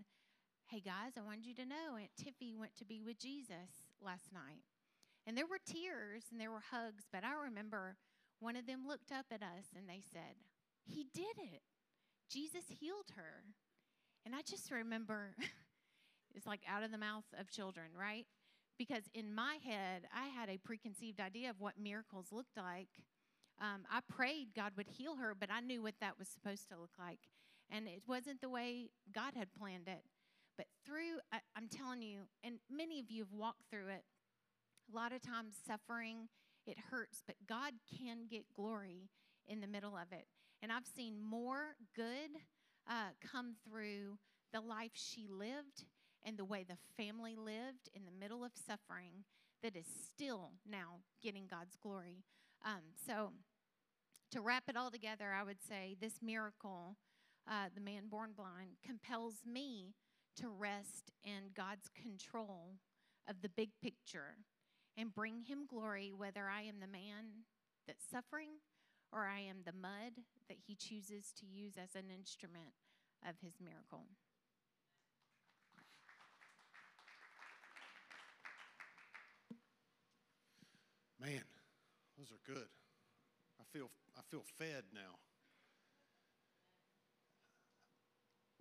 Speaker 5: Hey guys, I wanted you to know Aunt Tiffy went to be with Jesus last night. And there were tears and there were hugs, but I remember one of them looked up at us and they said, He did it. Jesus healed her. And I just remember it's like out of the mouth of children, right? Because in my head, I had a preconceived idea of what miracles looked like. Um, I prayed God would heal her, but I knew what that was supposed to look like. And it wasn't the way God had planned it. But through, I, I'm telling you, and many of you have walked through it, a lot of times suffering, it hurts, but God can get glory in the middle of it. And I've seen more good uh, come through the life she lived and the way the family lived in the middle of suffering that is still now getting God's glory. Um, so, to wrap it all together, I would say this miracle, uh, the man born blind, compels me to rest in God's control of the big picture and bring him glory, whether I am the man that's suffering or I am the mud that he chooses to use as an instrument of his miracle.
Speaker 1: Man, those are good. I feel I feel fed now.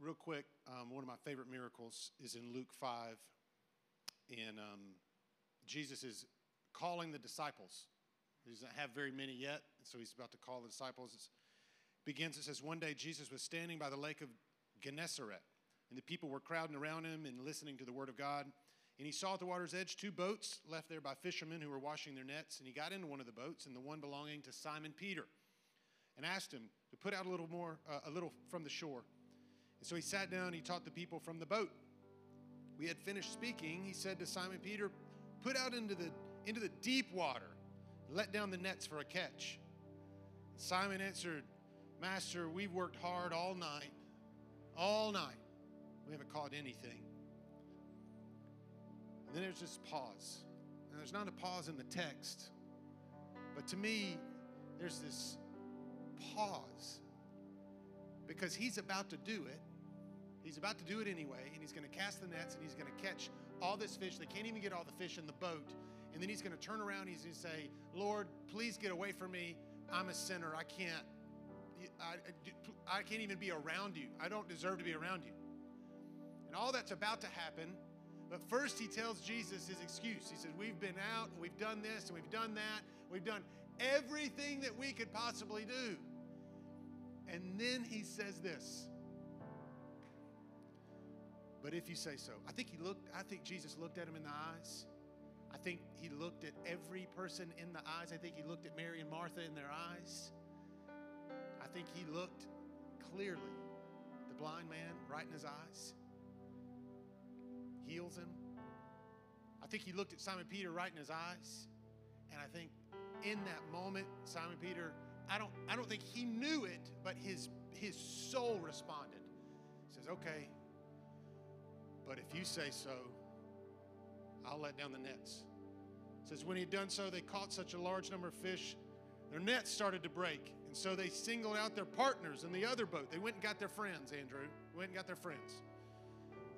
Speaker 1: Real quick, um, one of my favorite miracles is in Luke five, and um, Jesus is calling the disciples. He doesn't have very many yet, so he's about to call the disciples. It begins, it says, One day Jesus was standing by the lake of Gennesaret, and the people were crowding around him and listening to the word of God. And he saw at the water's edge two boats left there by fishermen who were washing their nets. And he got into one of the boats, and the one belonging to Simon Peter, and asked him to put out a little more, uh, a little from the shore. And so he sat down. and He taught the people from the boat. We had finished speaking. He said to Simon Peter, "Put out into the into the deep water, let down the nets for a catch." Simon answered, "Master, we've worked hard all night, all night. We haven't caught anything." And then there's this pause. And there's not a pause in the text, but to me, there's this pause because he's about to do it. He's about to do it anyway, and he's going to cast the nets and he's going to catch all this fish. They can't even get all the fish in the boat. And then he's going to turn around. and He's going to say, Lord, please get away from me. I'm a sinner. I can't. I, I can't even be around you. I don't deserve to be around you. And all that's about to happen but first, he tells Jesus his excuse. He says, We've been out, we've done this, and we've done that. We've done everything that we could possibly do. And then he says this. But if you say so, I think he looked, I think Jesus looked at him in the eyes. I think he looked at every person in the eyes. I think he looked at Mary and Martha in their eyes. I think he looked clearly the blind man right in his eyes heals him. I think he looked at Simon Peter right in his eyes. And I think in that moment, Simon Peter, I don't, I don't think he knew it, but his, his soul responded. He says, Okay, but if you say so, I'll let down the nets. It says, When he had done so, they caught such a large number of fish, their nets started to break. And so they singled out their partners in the other boat. They went and got their friends, Andrew. Went and got their friends.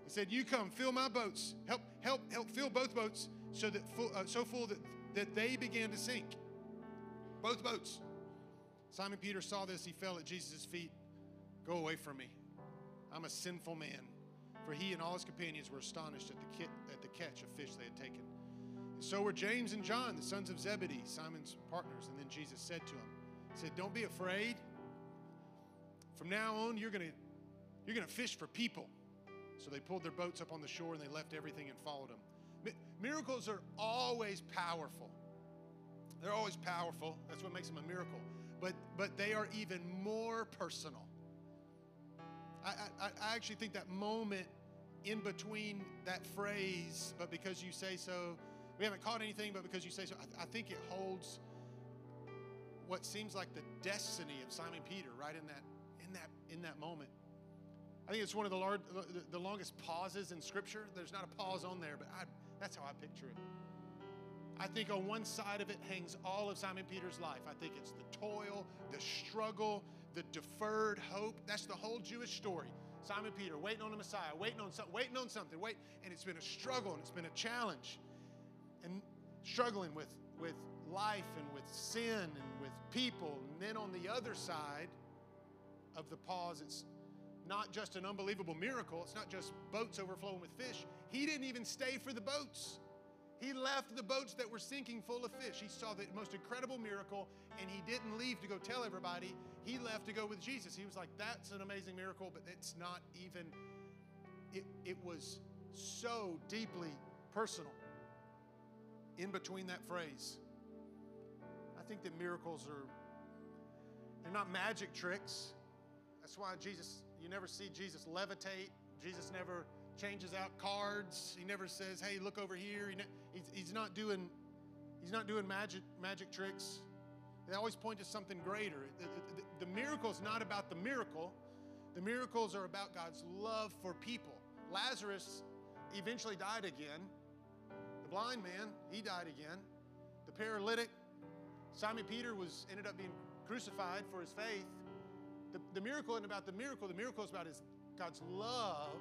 Speaker 1: He said, "You come, fill my boats. Help, help, help fill both boats, so that full, uh, so full that that they began to sink. Both boats. Simon Peter saw this. He fell at Jesus' feet. Go away from me. I'm a sinful man. For he and all his companions were astonished at the, catch of fish they had taken. And so were James and John, the sons of Zebedee, Simon's partners. And then Jesus said to him, He said, Don't be afraid. From now on, you're going to you're going to fish for people. So they pulled their boats up on the shore and they left everything and followed him. Mi- miracles are always powerful. They're always powerful. That's what makes them a miracle. But but they are even more personal. I, I, I actually think that moment in between that phrase, but because you say so, we haven't caught anything, but because you say so, I, I think it holds what seems like the destiny of Simon Peter right in that in that in that moment. I think it's one of the, large, the, the longest pauses in Scripture. There's not a pause on there, but I, that's how I picture it. I think on one side of it hangs all of Simon Peter's life. I think it's the toil, the struggle, the deferred hope. That's the whole Jewish story. Simon Peter waiting on the Messiah, waiting on something, waiting on something, wait, and it's been a struggle and it's been a challenge, and struggling with with life and with sin and with people. And then on the other side of the pause, it's not just an unbelievable miracle. It's not just boats overflowing with fish. He didn't even stay for the boats. He left the boats that were sinking full of fish. He saw the most incredible miracle and he didn't leave to go tell everybody. He left to go with Jesus. He was like, That's an amazing miracle, but it's not even, it, it was so deeply personal in between that phrase. I think that miracles are, they're not magic tricks. That's why Jesus, you never see Jesus levitate. Jesus never changes out cards. He never says, "Hey, look over here." He ne- he's, he's not doing he's not doing magic magic tricks. They always point to something greater. The, the, the miracle is not about the miracle. The miracles are about God's love for people. Lazarus eventually died again. The blind man, he died again. The paralytic, Simon Peter was ended up being crucified for his faith. The, the miracle isn't about the miracle. The miracle is about his God's love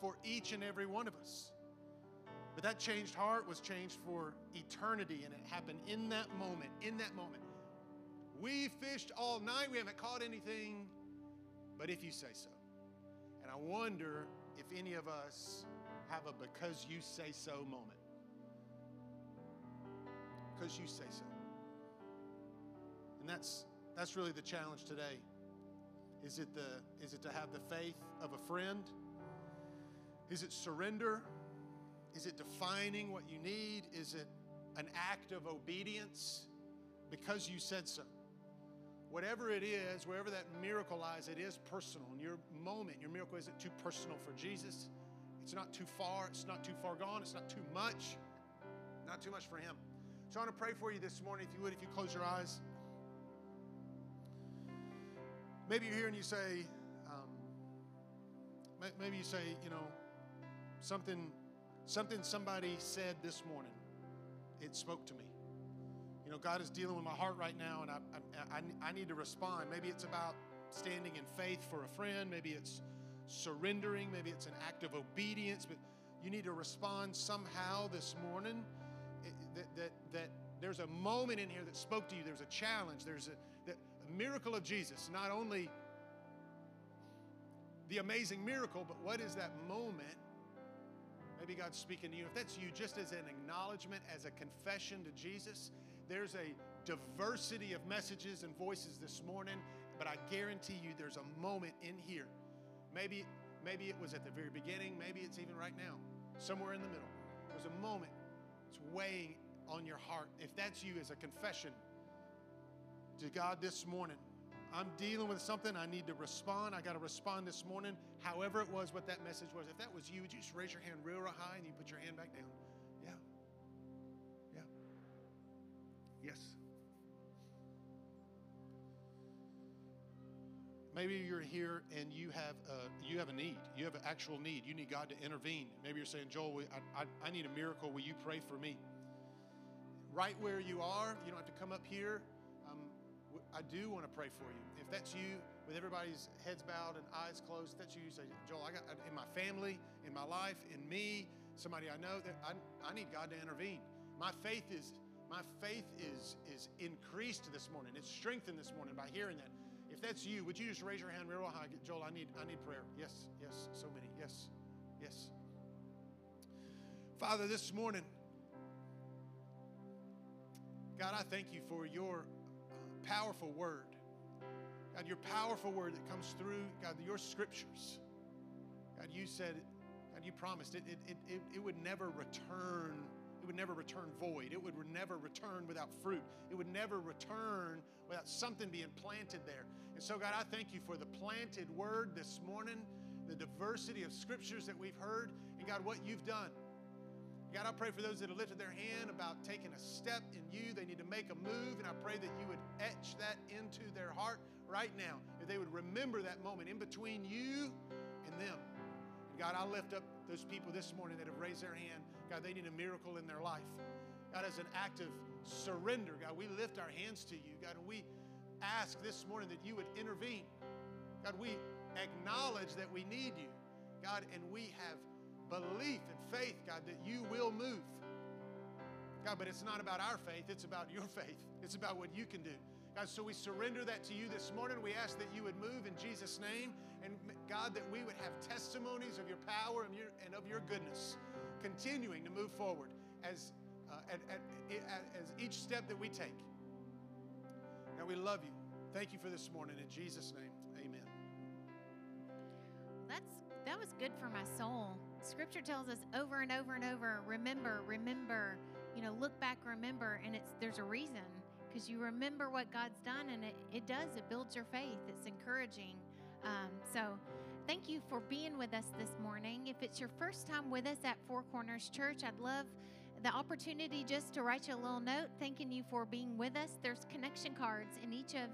Speaker 1: for each and every one of us. But that changed heart was changed for eternity, and it happened in that moment. In that moment. We fished all night, we haven't caught anything, but if you say so. And I wonder if any of us have a because you say so moment. Because you say so. And that's that's really the challenge today. Is it the is it to have the faith of a friend? Is it surrender? Is it defining what you need? Is it an act of obedience because you said so? Whatever it is, wherever that miracle lies, it is personal. And your moment, your miracle isn't too personal for Jesus. It's not too far. It's not too far gone. It's not too much. Not too much for Him. So I want to pray for you this morning, if you would, if you close your eyes. Maybe you're here and you say, um, maybe you say, you know, something, something somebody said this morning. It spoke to me. You know, God is dealing with my heart right now, and I, I, I, need to respond. Maybe it's about standing in faith for a friend. Maybe it's surrendering. Maybe it's an act of obedience. But you need to respond somehow this morning. That, that, that there's a moment in here that spoke to you. There's a challenge. There's a, a miracle of Jesus. Not only the amazing miracle, but what is that moment? Maybe God's speaking to you. If that's you, just as an acknowledgement, as a confession to Jesus, there's a diversity of messages and voices this morning, but I guarantee you there's a moment in here. Maybe, maybe it was at the very beginning, maybe it's even right now, somewhere in the middle. There's a moment it's weighing on your heart. If that's you as a confession to God this morning, I'm dealing with something. I need to respond. I got to respond this morning. However, it was what that message was. If that was you, would you just raise your hand real, real high and you put your hand back down? Yeah. Yeah. Yes. Maybe you're here and you have a, you have a need. You have an actual need. You need God to intervene. Maybe you're saying, Joel, I, I, I need a miracle. Will you pray for me? Right where you are, you don't have to come up here. I do want to pray for you. If that's you, with everybody's heads bowed and eyes closed, if that's you, you say, Joel, I got in my family, in my life, in me, somebody I know, that I, I need God to intervene. My faith is My faith is, is increased this morning. It's strengthened this morning by hearing that. If that's you, would you just raise your hand real high? Joel, I need, I need prayer. Yes, yes, so many. Yes, yes. Father, this morning, God, I thank you for your uh, powerful word. God, your powerful word that comes through, God, your scriptures. God, you said, God, you promised it, it, it, it, would never return, it would never return void. It would never return without fruit. It would never return without something being planted there. And so, God, I thank you for the planted word this morning, the diversity of scriptures that we've heard, and God, what you've done. God, I pray for those that have lifted their hand about taking a step in you. They need to make a move, and I pray that you would etch that into their heart right now. That they would remember that moment in between you and them. And God, I lift up those people this morning that have raised their hand. God, they need a miracle in their life. God, as an act of surrender, God, we lift our hands to you. God, and we ask this morning that you would intervene. God, we acknowledge that we need you. God, and we have belief and faith, God, that you will move. God, but it's not about our faith, it's about your faith. It's about what you can do. God, so we surrender that to you this morning. We ask that you would move in Jesus' name. And God, that we would have testimonies of your power and, your, and of your goodness, continuing to move forward as, uh, at, at, as each step that we take. God, we love you. Thank you for this morning. In Jesus' name,
Speaker 5: was good for my soul. Scripture tells us over and over and over, remember, remember, you know, look back, remember, and it's there's a reason because you remember what God's done, and it, it does. It builds your faith. It's encouraging. Um, so, thank you for being with us this morning. If it's your first time with us at Four Corners Church, I'd love the opportunity just to write you a little note thanking you for being with us. There's connection cards in each of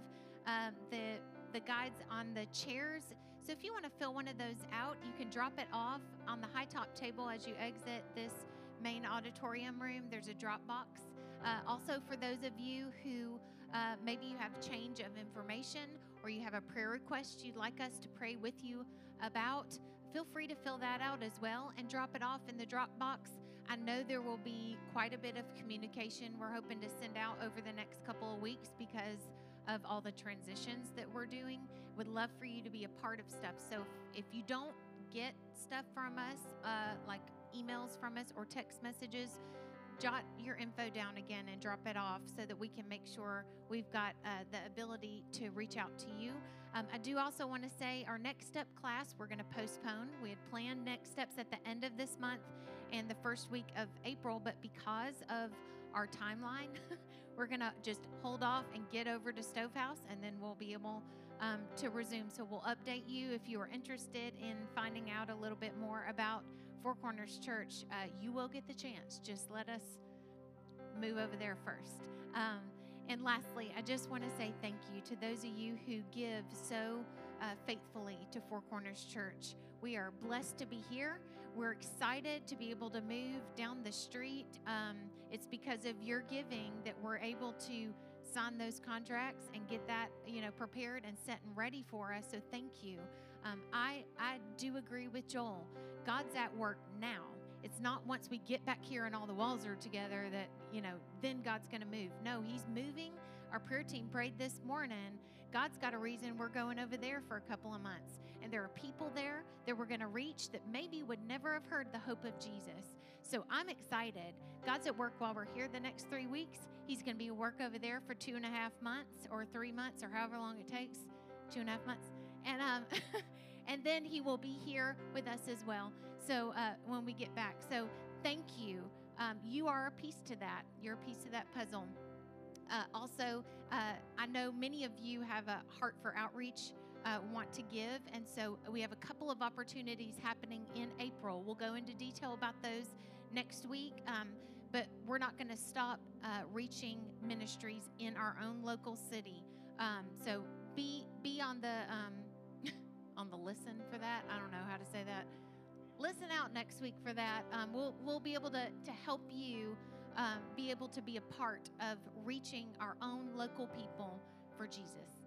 Speaker 5: uh, the the guides on the chairs. So if you want to fill one of those out, you can drop it off on the high top table as you exit this main auditorium room. There's a drop box. Uh, also, for those of you who uh, maybe you have change of information or you have a prayer request you'd like us to pray with you about, feel free to fill that out as well and drop it off in the drop box. I know there will be quite a bit of communication we're hoping to send out over the next couple of weeks because of all the transitions that we're doing. Would love for you to be a part of stuff. So if, if you don't get stuff from us, uh, like emails from us or text messages, jot your info down again and drop it off so that we can make sure we've got uh, the ability to reach out to you. Um, I do also want to say our next step class we're going to postpone. We had planned next steps at the end of this month and the first week of April, but because of our timeline, we're going to just hold off and get over to Stovehouse and then we'll be able um, to resume. So we'll update you if you are interested in finding out a little bit more about Four Corners Church. Uh, you will get the chance. Just let us move over there first. Um, and lastly, I just want to say thank you to those of you who give so uh, faithfully to Four Corners Church. We are blessed to be here. We're excited to be able to move down the street. Um, it's because of your giving that we're able to sign those contracts and get that you know prepared and set and ready for us. So thank you. Um, I I do agree with Joel. God's at work now. It's not once we get back here and all the walls are together that you know then God's going to move. No, He's moving. Our prayer team prayed this morning. God's got a reason we're going over there for a couple of months. And there are people there that we're going to reach that maybe would never have heard the hope of Jesus. So I'm excited. God's at work while we're here the next three weeks. He's going to be work over there for two and a half months or three months or however long it takes. Two and a half months. And, um, and then he will be here with us as well. So uh, when we get back. So thank you. Um, you are a piece to that. You're a piece of that puzzle. Uh, also, uh, I know many of you have a heart for outreach, uh, want to give, and so we have a couple of opportunities happening in April. We'll go into detail about those next week, um, but we're not going to stop uh, reaching ministries in our own local city. Um, so be be on the um, on the listen for that. I don't know how to say that. Listen out next week for that. Um, we'll we'll be able to to help you um, be able to be a part of reaching our own local people for Jesus.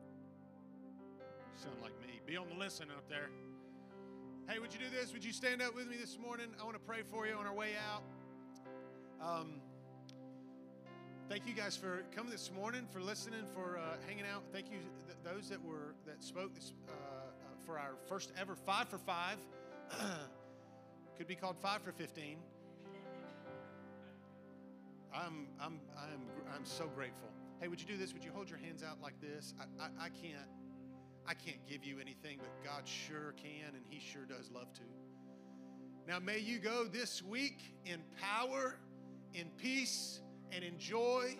Speaker 1: Sound like me. Be on the listen out there. Hey, would you do this? Would you stand up with me this morning? I want to pray for you on our way out. Um, Thank you guys for coming this morning, for listening, for uh, hanging out. Thank you th- those that were that spoke this, uh, uh, for our first ever five for five. Could be called five for fifteen. I'm I'm I'm I'm so grateful. Hey, would you do this? Would you hold your hands out like this? I, I, I can't I can't give you anything, but God sure can, and He sure does love to. Now, may you go this week in power, in peace, and in joy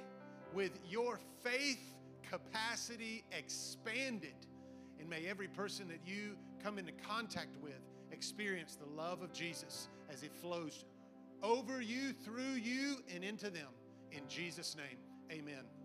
Speaker 1: with your faith capacity expanded. And may every person that you come into contact with experience the love of Jesus as it flows over you, through you, and into them. In Jesus' name, amen.